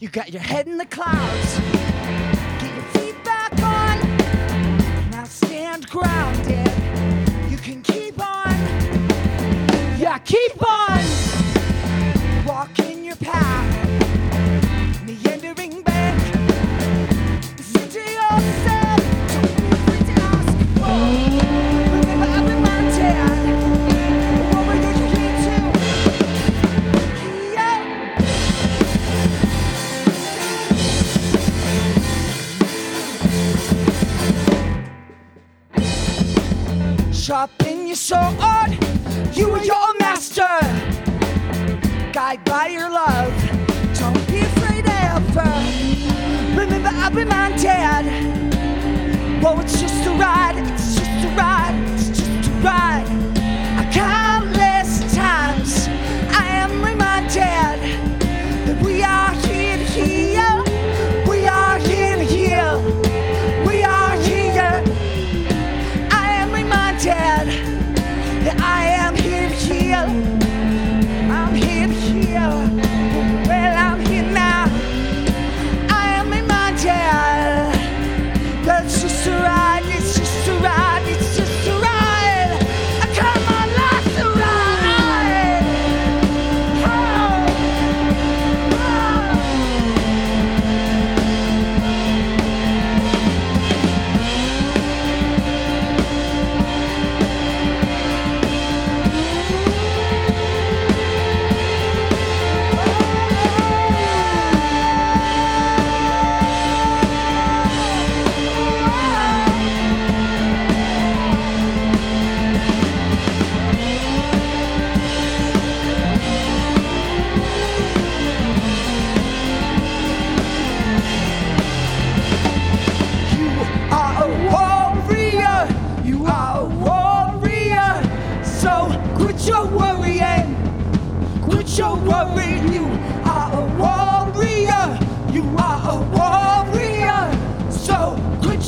You got your head in the clouds. Get your feet back on. Now stand grounded. You can keep on. Yeah, keep on. You are your master. Guide by your love, don't be afraid ever. Remember, I've been mounted. Whoa, it's just a ride, it's just a ride, it's just a ride.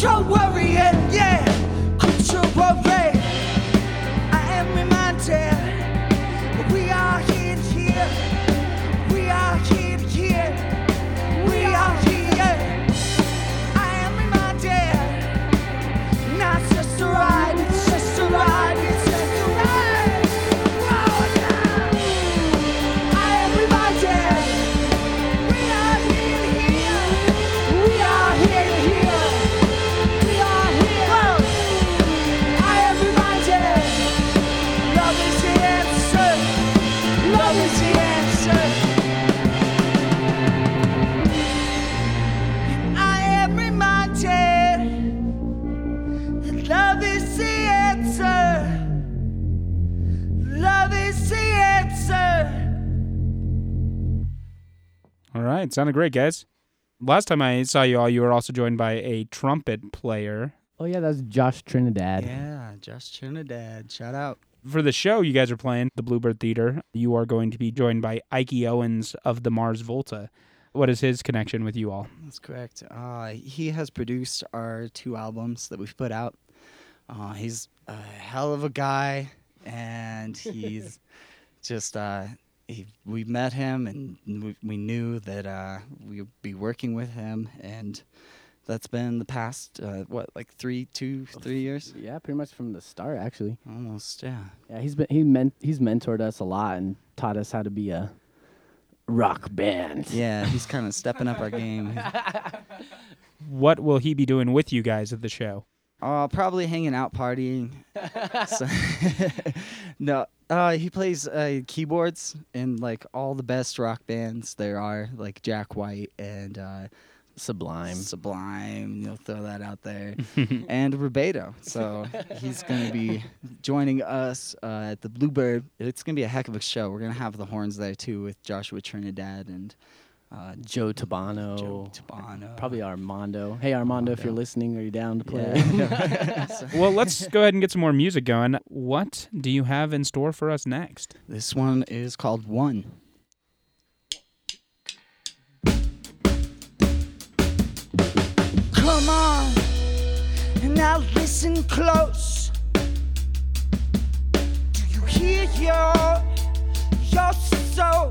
Quit your right, sounded great, guys. Last time I saw you all, you were also joined by a trumpet player. Oh yeah, that's Josh Trinidad. Yeah, Josh Trinidad. Shout out. For the show you guys are playing, the Bluebird Theater, you are going to be joined by Ikey Owens of the Mars Volta. What is his connection with you all? That's correct. Uh, he has produced our two albums that we've put out. Uh, he's a hell of a guy, and he's just. Uh, he, we met him, and we, we knew that uh, we would be working with him, and that's been the past uh, what, like three, two, three years, Yeah, pretty much from the start actually. almost. Yeah. Yeah, he's been he meant he's mentored us a lot and taught us how to be a rock band. Yeah, he's kind of stepping up our game. What will he be doing with you guys at the show? Uh, probably hanging out partying. So- no, uh, he plays uh, keyboards in like all the best rock bands there are, like Jack White and uh, Sublime. Sublime. You'll throw that out there, and Rubedo. So he's gonna be joining us uh, at the Bluebird. It's gonna be a heck of a show. We're gonna have the horns there too with Joshua Trinidad and uh, Joe Tabano. Joe Tabano. Probably Armando. Hey Armando, if you're listening, are you down to play? Yeah. Well, let's go ahead and get some more music going. What do you have in store for us next? This one is called One. Come on, and now listen close. Do you hear your your soul?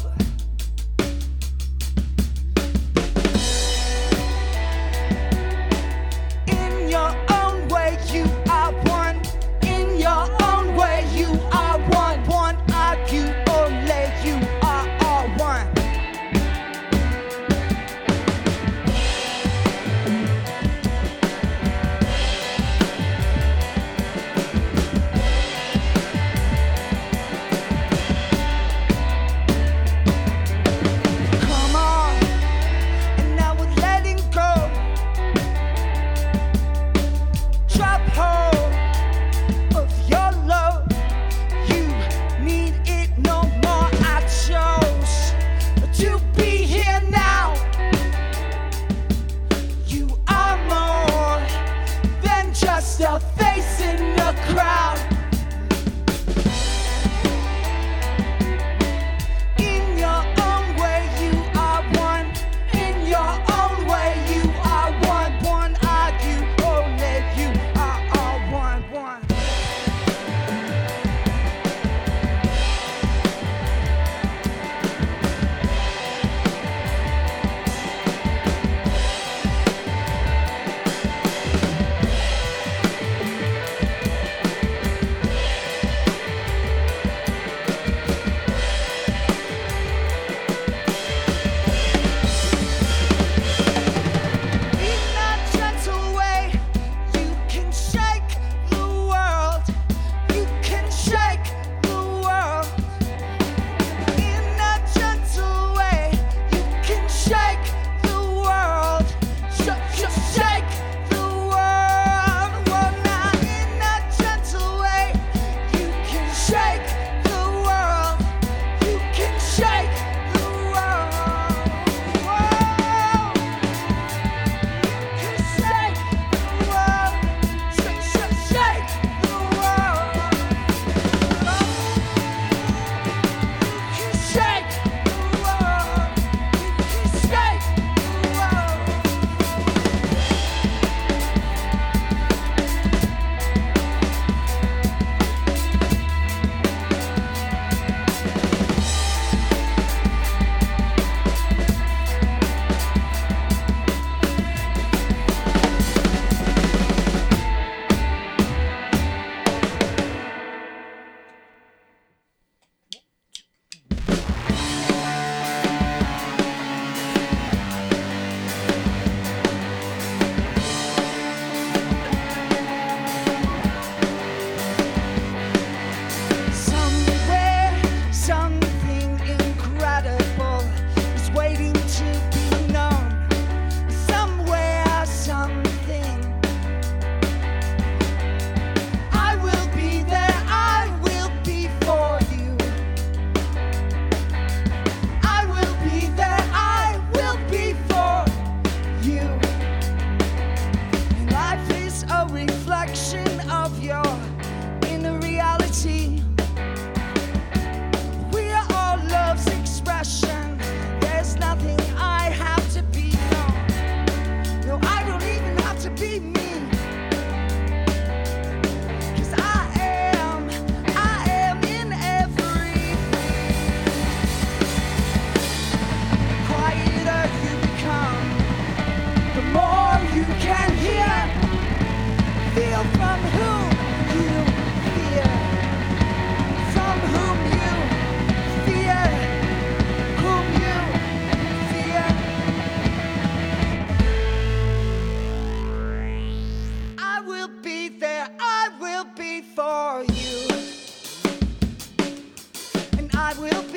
will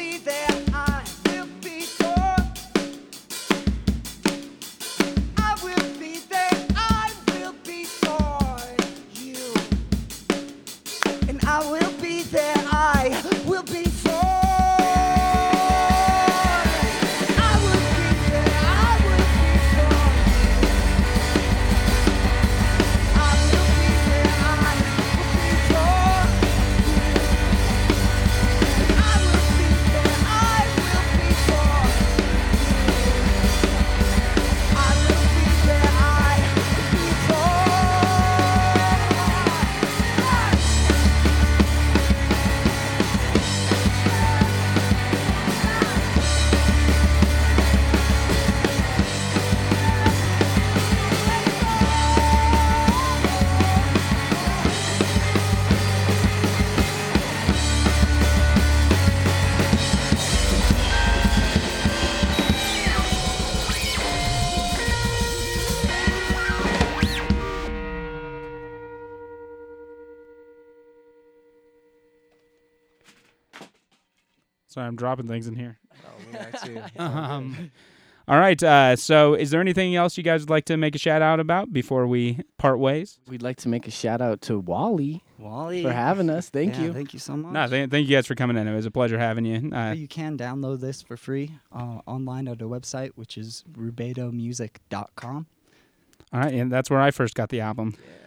Sorry, I'm dropping things in here. Oh, too. Um, all right. Uh, so, is there anything else you guys would like to make a shout out about before we part ways? We'd like to make a shout out to Wally Wally. for having us. Thank yeah, you. Thank you so much. No, th- thank you guys for coming in. It was a pleasure having you. Uh, you can download this for free uh, online at our website, which is rubedomusic.com. all right, and that's where I first got the album. Yeah.